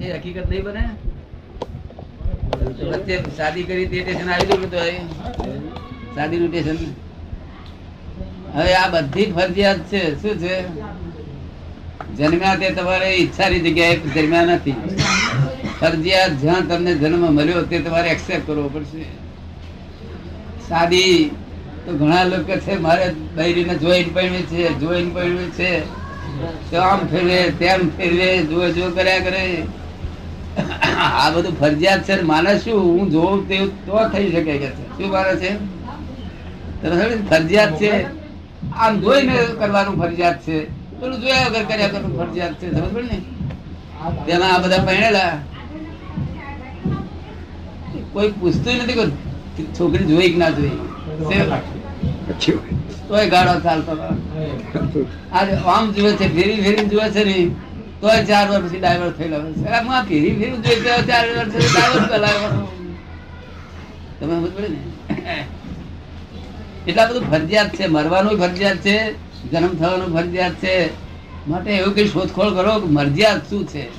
એ હકીકત નહીં બને. વચ્ચે કરી તે આવેલું નતું હવે શાદી નું હવે આ બધી ફરજિયાત છે. શું છે? જન્મ્યા તે તમારે ઈચ્છાની જગ્યાએ જન્મ્યા નથી. ફરજિયાત જ્યાં તમને જન્મ મળ્યો તે તમારે એક્સેપ્ટ કરવો પડશે. શાદી તો ઘણા લોકો છે, મારે બૈરીને જોઈન પડવી છે, જોઈન પડવી છે. તો આમ ફેરવે, તેમ ફેરવે જો જો કર્યા કરે. આ બધું ફરજિયાત છે માને શું? હું જોઉં તે તો થઈ શકે કે છે. શું મારે છે? ફરજિયાત છે. આમ જોઈને કરવાનું ફરજિયાત છે. પેલું જોયા વગર કર્યા કરવાનું ફરજિયાત છે. સમજ પડે ને? તેમાં આ બધા પહેણેલા. કોઈ પૂછતું નથી કે છોકરી જોઈ કે ના જોઈ? તે- તોય ગાળો ચાલતો આજે આમ જુએ છે ફેરી ફેરી જુએ છે ને તોય ચાર વર્ષ પછી ડાયવર્સ થયેલો હોય. સાલા ફેરી જોઈ તો ચાર વર્ષ ડાયવર્ટ કરાવ્યો તમે સમજ પડે ને? એટલા બધું ફરજિયાત છે મરવાનું ફરજિયાત છે, જન્મ થવાનું ફરજિયાત છે. માટે એવું કઈ શોધખોળ કરો મરજિયાત શું છે?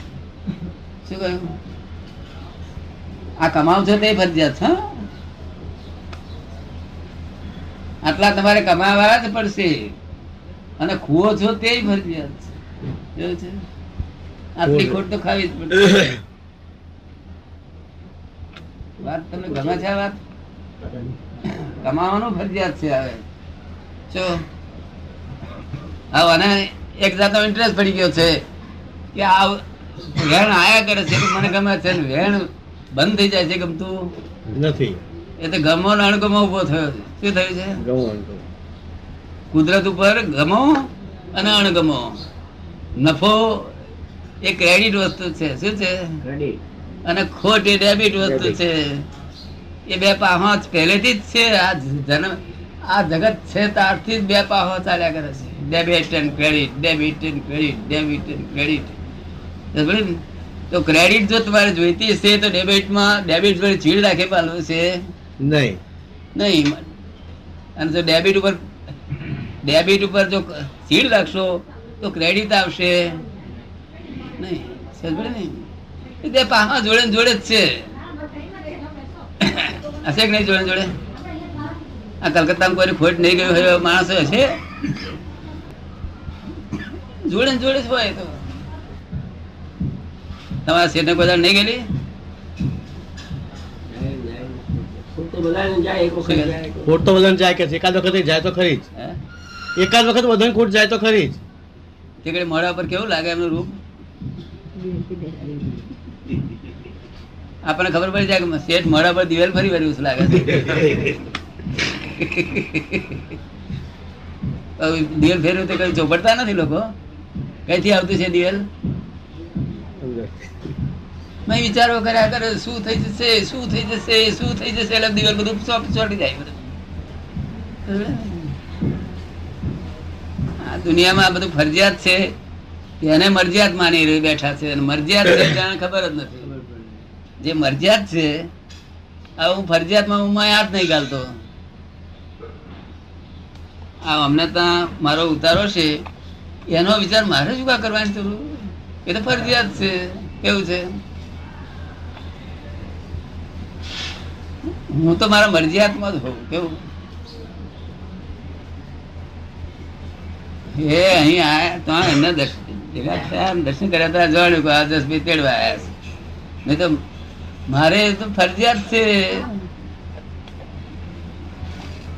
શું કહ્યું? આ કમાવ છો તે ફરજિયાત, હા? આટલા તમારે કમાવા જ પડશે. અને ખુઓ છો તે ફરજિયાત છે. એવું છે? આટલી ખોટ તો ખાવી જ પડશે. વાત તમને ગમે છે વાત? કમાવાનું ફરજિયાત છે હવે. જો. હવે અને એક જાતનો ઇન્ટરેસ્ટ પડી ગયો છે કે આ વેણ આયા કરે છે કે મને ગમે છે ને વેણ બંધ થઈ જાય છે ગમતું? નથી. એ તો ગમો ને અણગમો ઊભો થયો છે. શું થયું છે? કુદરત ઉપર ગમો અને અણગમો. નફો એ ક્રેડિટ વસ્તુ છે. શું છે? અને ખોટ એ ડેબિટ વસ્તુ છે. એ બે પાહો પહેલેથી જ છે. આ જન્મ આ જગત છે ત્યારથી જ બે પાહો ચાલ્યા કરે છે. Debit and credit debit and credit debit and credit તો ક્રેડિટ જો તમારે જોઈતી હશે તો ડેબિટમાં ડેબિટ પર ચીડ રાખે પાલવું છે? નહીં. નહીં. અને જો ડેબિટ ઉપર ડેબિટ ઉપર જો ચીડ રાખશો તો ક્રેડિટ આવશે. નહીં સમજ ને પાહા જોડે જોડે જ છે. હશે કે નહીં જોડે જોડે? આ કલકત્તામાં કોઈ ખોટ નહીં ગયું હોય માણસો હશે? જોડે જોડે જ હોય તો. તમારા શેઠને ને બધા નહીં ગયેલી? ખોટ તો બધાને જાય કે છે. એકાદ વખત જાય તો ખરી જ. એકાદ વખત બધાને ખોટ જાય તો ખરી જ. તે પર કેવું લાગે એમનું રૂપ આપણને ખબર પડી જાય કે શેઠ મોડા પર દિવેલ ફરી વર્યું છે. લાગે દિવેલ ફેરવું તો કઈ ચોપડતા નથી લોકો? કઈથી આવતું છે દિવેલ? મેં વિચારો કર્યા કરે, શું થઈ જશે, શું થઈ જશે, શું થઈ જશે? એટલે દિવેલ બધું ચોટી જાય બધું. આ દુનિયામાં આ બધું ફરજિયાત છે. એને મરજિયાત માની રહી બેઠા છે. મરજિયાત ખબર જ નથી. જે મરજિયાત છે હું ફરજિયાતમાં હું હાથ નહીં ગાલતો. આ અમને ત્યાં મારો ઉતારો છે. એનો વિચાર મારે શું કરવાની જરૂર એ તો ફરજિયાત છે. કેવું છે? હું તો મારા મરજિયાતમાં જ હોઉં. કેવું? એ અહીં આયા તો એમને દર્શન ને દર્શન કર્યા હતા જાણ્યું કે આ દસ બી તેડવા આવ્યા છે. નહીં તો મારે તો ફરજિયાત છે.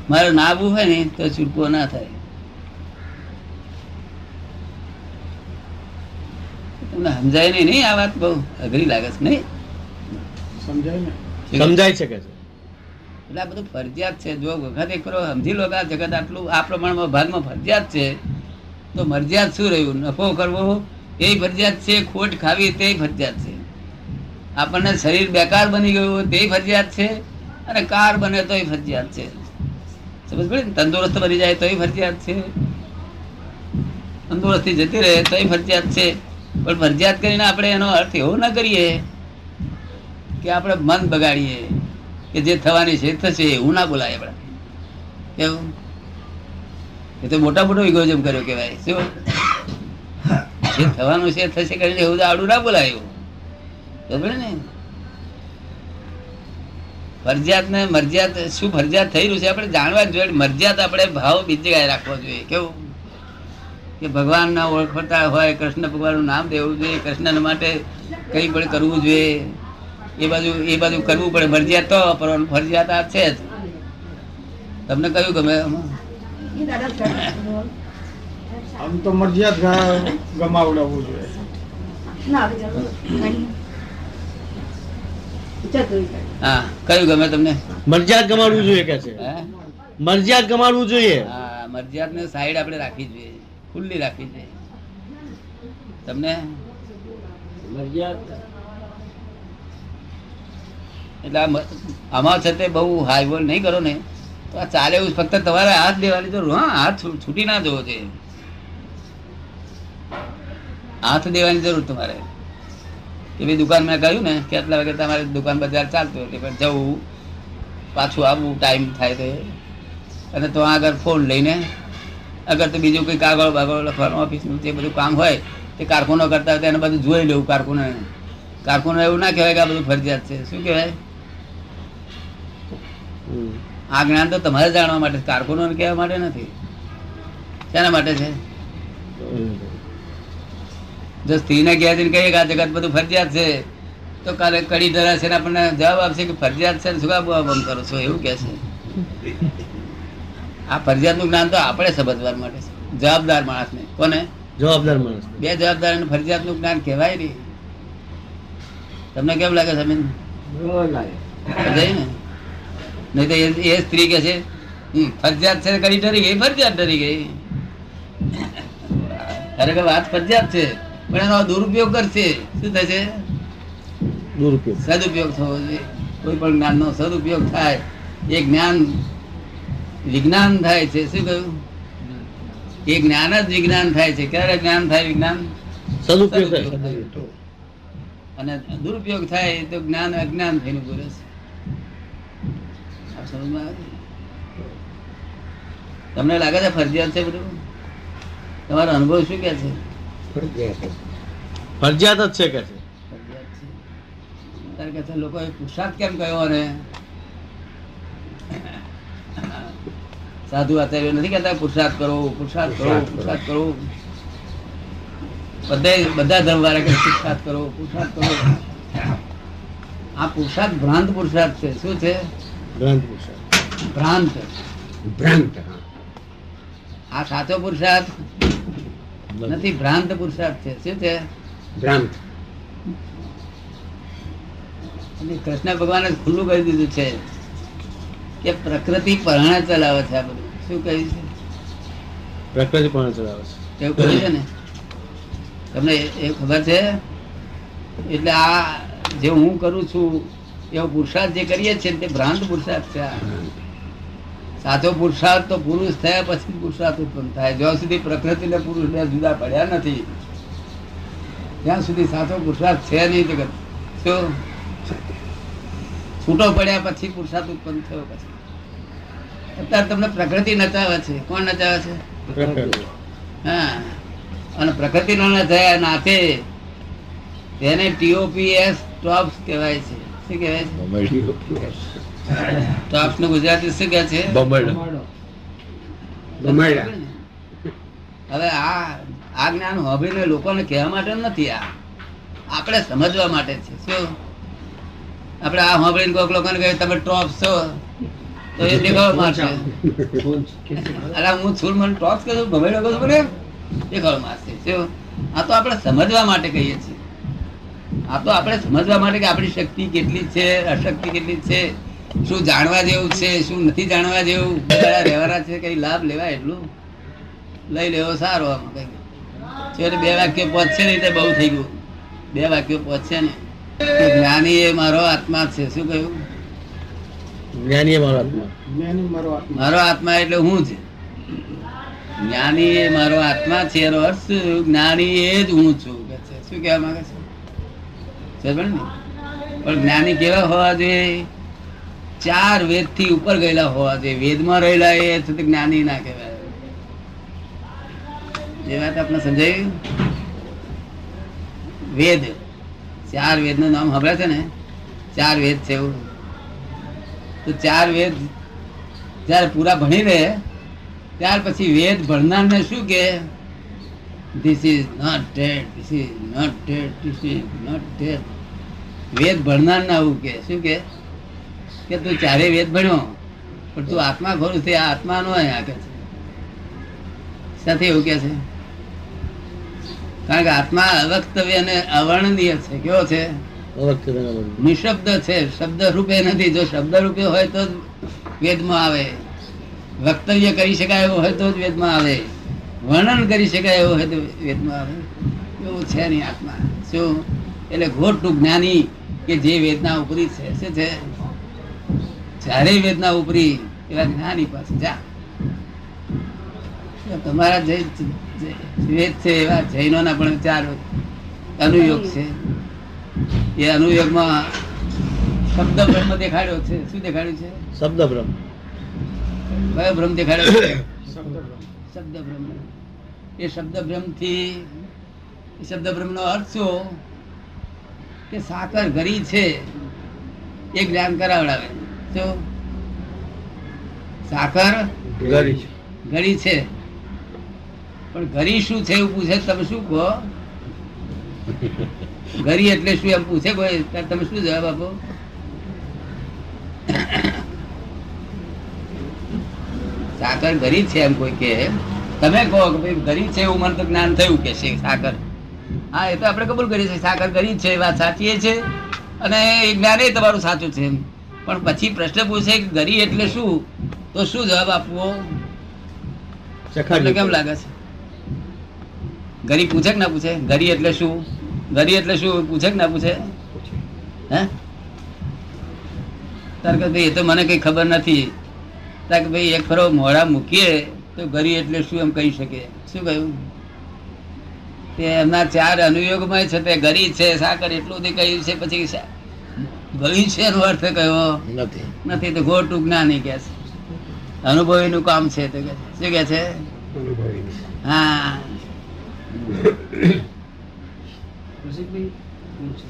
મારે નાબુ હોય ને તો છૂટકો ના થાય. તમને સમજાય નહીં નહીં આ વાત બહુ અઘરી લાગે છે નહીં? સમજાય છે કે છે? એટલે આ બધું ફરજિયાત છે. જો વખત એક કરો સમજી લો કે આ જગત આટલું આ પ્રમાણમાં ભાગમાં ફરજિયાત છે. તો મરજિયાત શું રહ્યું? નફો કરવો એ ફરજિયાત છે, ખોટ ખાવી, તે ફરજિયાત છે. આપણને શરીર બેકાર બની ગયું તે ફરજિયાત છે, અને કાર બને તો ફરજિયાત છે. સમજ પડે તંદુરસ્ત બની જાય તોય ફરજિયાત છે. તંદુરસ્તી જતી રહે તોય ફરજિયાત છે. પણ ફરજિયાત કરીને આપણે એનો અર્થ એવો ના કરીએ કે આપણે મન બગાડીએ કે જે થવાની છે થશે એવું ના બોલાય આપણે. કેવું? એ તો મોટા મોટો ઇગોઇઝમ કર્યો કહેવાય. શું? જે થવાનું છે થશે કરીને એવું આડું ના બોલાય એવું. ને. ફરજિયાત ને મરજિયાત, શું ફરજિયાત થઈ રહ્યું છે આપણે જાણવા જોઈએ મરજિયાત આપણે ભાવ બીજી જગ્યાએ રાખવો જોઈએ. કેવું? કે ભગવાનના ઓળખતા હોય, કૃષ્ણ ભગવાનનું નામ દેવું જોઈએ કૃષ્ણ માટે કઈ પણ કરવું જોઈએ. એ બાજુ એ બાજુ કરવું પડે. મરજિયાત તો ફરજિયાત આ છે જ. તમને કયું ગમે? આમાં? આમ તો મરજિયાત ગમાવડાવવું જોઈએ. હા કયું ગમે તમને? મરજિયાત ગમાડવું જોઈએ કે છે? હે? મરજિયાત ગમાડવું જોઈએ? હા મરજિયાત ને સાઈડ આપણે રાખવી જોઈએ. ખુલ્લી રાખવી જોઈએ. તમને? એટલે આ આમાં છે તે બહુ હાઈવોલ નહીં કરો ને. ચાલે એવું ફક્ત તમારે હાથ દેવાની જરૂર, હા, હાથ છૂટી ના જવો છે હાથ દેવાની જરૂર તમારે. કે ભાઈ દુકાન મેં કહ્યું ને કે આટલા વાગે તમારે દુકાન બજાર ચાલતું એટલે પણ જવું, પાછું આવવું, ટાઈમ થાય તે અને તો આગળ ફોન લઈને, અગર તો બીજું કોઈ કાગળ બાગળ લખવાનું ઓફિસનું જે બધું કામ હોય, તે કારકુનો કરતા હોય એને બધું જોઈ લેવું કારકુને કારકુનો એવું ના કહેવાય કે આ બધું ફરજિયાત છે. શું કહેવાય. આ જ્ઞાન તો તમારે જાણવા માટે છે, કારકુનોને કહેવા માટે નથી. શેના માટે છે? જો સ્ત્રીને કહે છે ને કહીએ કે આ જગત બધું ફરજિયાત છે તો કાલે કડી ધરા છે ને આપણને જવાબ આપશે કે ફરજિયાત છે ને શું બમ કરો છો? એવું કહે છે. આ ફરજિયાતનું જ્ઞાન તો આપણે સમજવા માટે છે. જવાબદાર માણસને. કોને? જવાબદાર માણસ બે જવાબદાર અને ફરજિયાતનું જ્ઞાન કહેવાય નહીં. તમને કેમ લાગે છે લાગે. ને? નહીં તો એ- સ્ત્રી કે છે "હમ, ફરજિયાત છે કરી ડરી ગઈ ફરજિયાત ડરી ગઈ. ખરેખર વાત ફરજિયાત છે? પણ એનો દુરુપયોગ કરશે. શું થશે? દુરુપયોગ. સદુપયોગ થવો જોઈએ. કોઈ પણ જ્ઞાનનો સદુપયોગ થાય. એ જ્ઞાન વિજ્ઞાન થાય છે. શું કહ્યું? એ જ્ઞાન જ વિજ્ઞાન થાય છે. ક્યારે જ્ઞાન થાય વિજ્ઞાન? સદુપયોગ. અને દુરુપયોગ થાય તો જ્ઞાન અજ્ઞાન થઈને બોલે છે સમજમાં આવે તમને લાગે છે ફરજિયાત છે બધું? તમારો અનુભવ શું કે છે? ફરજિયાત જ. છે કે છે? ત્યારે કે છે લોકોએ પુરુષાર્થ કેમ કયો અને? સાધુ આચાર્ય નથી કહેતા પુરુષાર્થ કરો પુરુષાર્થ કરો પુરુષાર્થ કરો. બધા બધા ધર્મ વાળા કે પુરુષાર્થ કરો પુરુષાર્થ કરો. આ પુરુષાર્થ ભ્રાંત પુરુષાર્થ છે. શું છે? પુરુષાર્થ. ભ્રાંત. ભ્રાંત આ સાચો પુરુષાર્થ? નથી. ભ્રાંત પુરુષાર્થ છે. શું છે? ભ્રાંત. કૃષ્ણ ભગવાને ખુલ્લું કહી દીધું છે કે પ્રકૃતિ પરણે ચલાવે છે આ બધું. શું કહ્યું છે? પ્રકૃતિ પરણે ચલાવે છે. એવું કહ્યું છે ને? તમને એ ખબર છે? એટલે આ જે હું કરું છું એવો પુરુષાર્થ જે કરીએ છીએ તે ભ્રાંત પુરુષાર્થ છે. સાચો પુરુષાર્થ તો પુરુષ થયા પછી પુરુષાર્થ ઉત્પન્ન થાય. જ્યાં સુધી પ્રકૃતિ ને પુરુષ બે જુદા પડ્યા નથી ત્યાં સુધી સાચો પુરુષાર્થ છે નહીં જગત. શું? છૂટો પડ્યા પછી પુરુષાર્થ ઉત્પન્ન થયો પછી. અત્યારે તમને પ્રકૃતિ નચાવે છે. કોણ નચાવે છે? હા. અને પ્રકૃતિ નો થયા નાથે તેને ટીઓપીએસ ટોપ્સ કહેવાય છે. શું કહેવાય? છે ટોપ્સ ગુજરાતી શું કે છે? હવે આ આ જ્ઞાન હોભીને લોકોને કહેવા માટે નથી આ. આપણે સમજવા માટે છે શું? આપણે આ હોભળીને કોઈક લોકોને કહે તમે ટોપ છો. તો એ દેખાવા માટે અરે હું છું મને ટોપ કરું ભમેડો કરું મને દેખાવા માટે શું? આ તો આપણે સમજવા માટે કહીએ છીએ. આ તો આપણે સમજવા માટે કે આપણી શક્તિ કેટલી છે અશક્તિ કેટલી છે શું જાણવા જેવું છે શું નથી જાણવા જેવું? બધા રહેવાના છે કઈ લાભ લેવાય એટલું? લઈ લેવો સારો આમ કઈ છેવટે બે વાક્ય પહોંચશે નહીં તો બહુ થઈ ગયું. બે વાક્યો પહોંચશે ને જ્ઞાની એ મારો આત્મા છે શું કહ્યું? જ્ઞાની મારો આત્મા. મારો આત્મા એટલે હું છે? જ્ઞાની એ મારો આત્મા છે એનો અર્થ જ્ઞાની એ જ હું છું. કે છે શું કહેવા માંગે છે? પણ જ્ઞાની કેવા હોવા જોઈએ? ચાર વેદથી ઉપર ગયેલા હોવા જોઈએ. વેદમાં રહેલા એ સુધી તે જ્ઞાની ના કહેવાય. એ વાત આપણે સમજાયું? વેદ. ચાર વેદનું નામ સાંભળે છે ને? ચાર વેદ છે એવું. તો ચાર વેદ જયારે પૂરા ભણી લે, ત્યાર પછી વેદ ભણનારને શું કે? This is not dead this is not dead this is not dead Ved ભણનાર ના આવું કે શું કે? કે તું ચારે વેદ ભણ્યો પણ તું આત્મા ખોરું છે આ આત્મા નો અહીંયા કે છે. સાથે એવું કે છે? કારણ કે આત્મા અવક્તવ્ય અને અવર્ણનીય છે કેવો છે? નિશબ્દ છે શબ્દ રૂપે નથી જો શબ્દ રૂપે હોય તો જ વેદમાં આવે. વક્તવ્ય કરી શકાય એવું હોય તો જ વેદમાં આવે. વર્ણન કરી શકાય એવું હોય તો વેદમાં આવે. એવું છે નહીં આત્મા? શું? એટલે ઘોટું જ્ઞાની. કે જે વેદના ઉપરી છે શું છે? ચારેય વેદના ઉપરી એવા જ્ઞાની પાસે જા. તમારા વેદ છે એવા જૈનોના પણ ચાર અનુયોગ છે. એ અનુયોગમાં શબ્દ બ્રહ્મ દેખાડ્યો છે. શું દેખાડ્યું છે? શબ્દ બ્રહ્મ. કયો બ્રહ્મ દેખાડ્યો છે? શબ્દ બ્રહ્મ. એ શબ્દ બ્રહ્મથી શબ્દ બ્રહ્મ નો અર્થ શું? કે સાકર ઘરી છે એ જ્ઞાન કરાવડાવે. તો સાકર ઘરી છે. ઘડી છે. પણ ઘરી શું છે એવું પૂછે તમે શું કહો? ઘરી એટલે શું એમ પૂછે કોઈ? તમે શું જવાબ આપો? સાકર ઘરી છે એમ કોઈ કે તમે કહો કે ભાઈ ઘરી છે એવું મને તો જ્ઞાન થયું કે છે સાકર. હા એ તો આપણે કબૂલ કરીએ છીએ. સાકર કરી છે એ વાત સાચી છે. અને એ જ્ઞાન તમારું સાચું છે પણ પછી પ્રશ્ન પૂછે કે ગરી એટલે શું? તો શું જવાબ આપવો? કેમ લાગે છે? ગરી પૂછે કે ના પૂછે? ગરી એટલે શું? ગરી એટલે શું? પૂછે કે ના પૂછે? હે? તાર કે ભાઈ એ તો મને કઈ ખબર નથી. તાર કે ભાઈ એક ફરો મોડા મૂકીએ તો ગરી એટલે શું એમ કહી શકે? શું કહ્યું? તે એમના ચાર અનુયોગમાં છે તે ગરી છે સાકર એટલું બધું કહ્યું છે પછી ગળી છે એનો અર્થ કયો? નથી. નથી તો ખોટું જ્ઞાની કે છે. અનુભવીનું કામ છે તો કે શું કે છે? હા.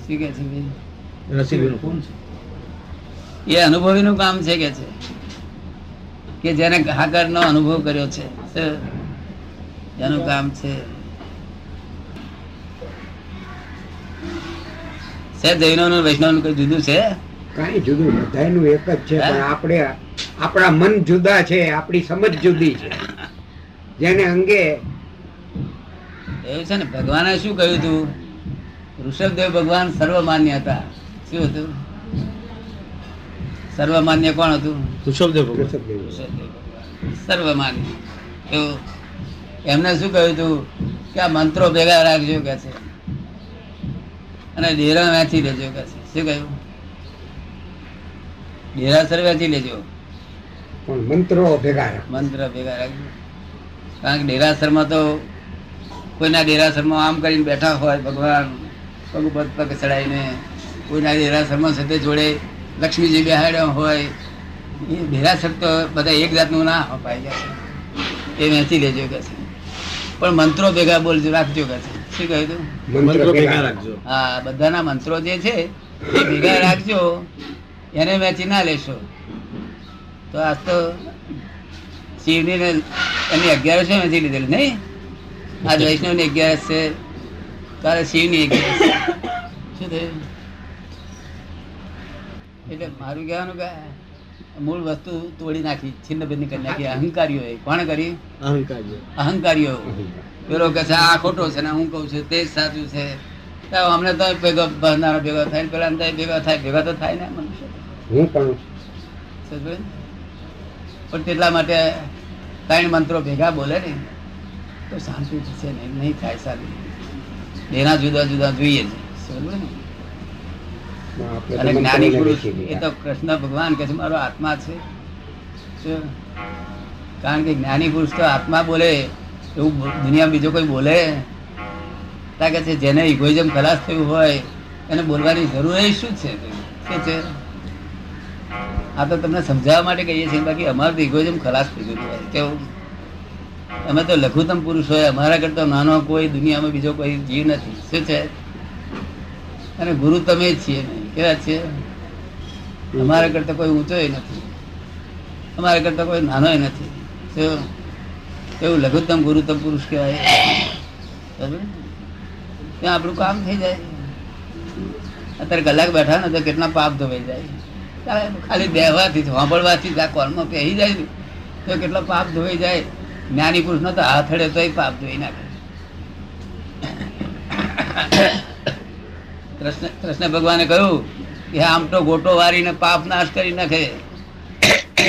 શું કે છે. એ અનુભવી નું કામ છે કે છે? કે જેને હાકર નો અનુભવ કર્યો છે. એનું કામ છે. છે જૈનો નું વૈષ્ણવનું કઈ જુદું છે? કઈ જુદું બધાયનું એક જ છે પણ આપણે આપણા મન જુદા છે આપણી સમજ જુદી છે. જેને અંગે એવું છે ને ભગવાને શું કહ્યું હતું ઋષભદેવ ભગવાન સર્વમાન્ય હતા. શું હતું? સર્વમાન્ય કોણ હતું? ઋષભદેવ. સર્વમાન્ય. એમને શું કહ્યું હતું કે આ મંત્રો ભેગા રાખજો કે છે. અને ડેરા વેચી લેજો શું કહ્યું? ડેરાસર વેચી લેજો. પણ મંત્રો ભેગા મંત્ર ભેગા રાખજો. કારણ કે ડેરાસરમાં તો કોઈના ડેરાસરમાં આમ કરીને બેઠા હોય ભગવાન પગ પગ ચડાવીને કોઈના ડેરાસરમાં સાથે જોડે લક્ષ્મીજી બેહાડ્યા હોય એ ડેરાસર તો બધા એક જાતનું ના જશે એ વેચી લેજો કે પણ મંત્રો ભેગા બોલજો રાખજો કે શું કહ્યું તું? મંત્રો ભેગા રાખજો. હા બધાના મંત્રો જે છે એ ભેગા રાખજો. એને વેચી ના લેશો. તો આજ તો શિવની ને એની અગિયારસ વેચી લીધેલી નહીં? આજ વૈષ્ણવની અગિયારસ છે. કાલે શિવની અગિયારસ. શું થયું? એટલે મારું કહેવાનું કે મૂળ વસ્તુ તોડી નાખી છિન્ન ભિન્ન કરી નાખી. અહંકારીઓ કોણ કરી? અહંકાર અહંકારીઓ. પેલો કે છે આ ખોટો છે ને હું કઉ છું તે સાચું છે. તો અમને તો ભેગો ભરનારો ભેગો થાય પેલા તો ભેગો થાય ભેગા તો થાય ને મનુષ્ય. હું પણ. પણ તેટલા માટે ત્રણ મંત્રો ભેગા બોલે ને તો શાંતિ છે નહીં નહીં થાય સારી. એના જુદા જુદા જોઈએ છે. સમજ ને? અને જ્ઞાની પુરુષ એ તો કૃષ્ણ ભગવાન કે છે મારો આત્મા છે. કારણ કે જ્ઞાની પુરુષ તો આત્મા બોલે એવું દુનિયા બીજો કોઈ બોલે? તા કે છે જેને ઇગોઇઝમ ખલાસ થયું હોય એને બોલવાની જરૂર શું છે? શું છે? આ તો તમને સમજાવવા માટે કહીએ છીએ બાકી અમારું તો ઇગોઇઝમ ખલાસ થઈ ગયું હોય કેવું? અમે તો લઘુત્તમ પુરુષ હોય અમારા કરતા નાનો કોઈ દુનિયામાં બીજો કોઈ જીવ નથી. શું છે? અને ગુરુ તમે જ છીએ. કેવા છે અમારા કરતા કોઈ ઊંચો નથી. અમારા કરતા કોઈ નાનો નથી? એવું લઘુત્તમ ગુરુત્તમ પુરુષ કહેવાય. ત્યાં આપણું કામ થઈ જાય. અત્યારે કલાક બેઠા ને તો કેટલા પાપ ધોવાઈ જાય. ખાલી બેહવાથી સાંભળવાથી આ કોલમાં પહેરી જાય ને, તો કેટલા પાપ ધોવાઈ જાય. જ્ઞાની પુરુષ નો તો હાથડે તોય પાપ ધોઈ નાખે. કૃષ્ણ કૃષ્ણ ભગવાને કહ્યું કે આમ તો ગોટો વારીને પાપ નાશ કરી નાખે.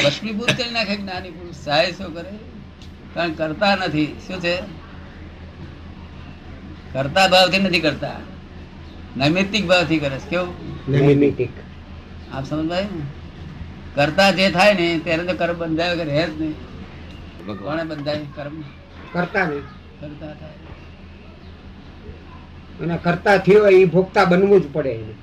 ભસ્મીભૂત કરી નાખે જ્ઞાની પુરુષ સહાય શું કરે? કારણ કરતા નથી. શું છે? કરતા ભાવથી નથી કરતા. નૈમિતિક ભાવથી કરે છે. કેવું? નૈમિતિક આપ સમજ ભાઈ ને? કરતા જે થાય ને ત્યારે તો કર્મ બંધાય વગર રહે જ નહીં. કોણે બંધાય કર્મ? કરતા નહીં. કરતા થાય. અને કરતા થયો એ ભોગતા બનવું જ પડે એને.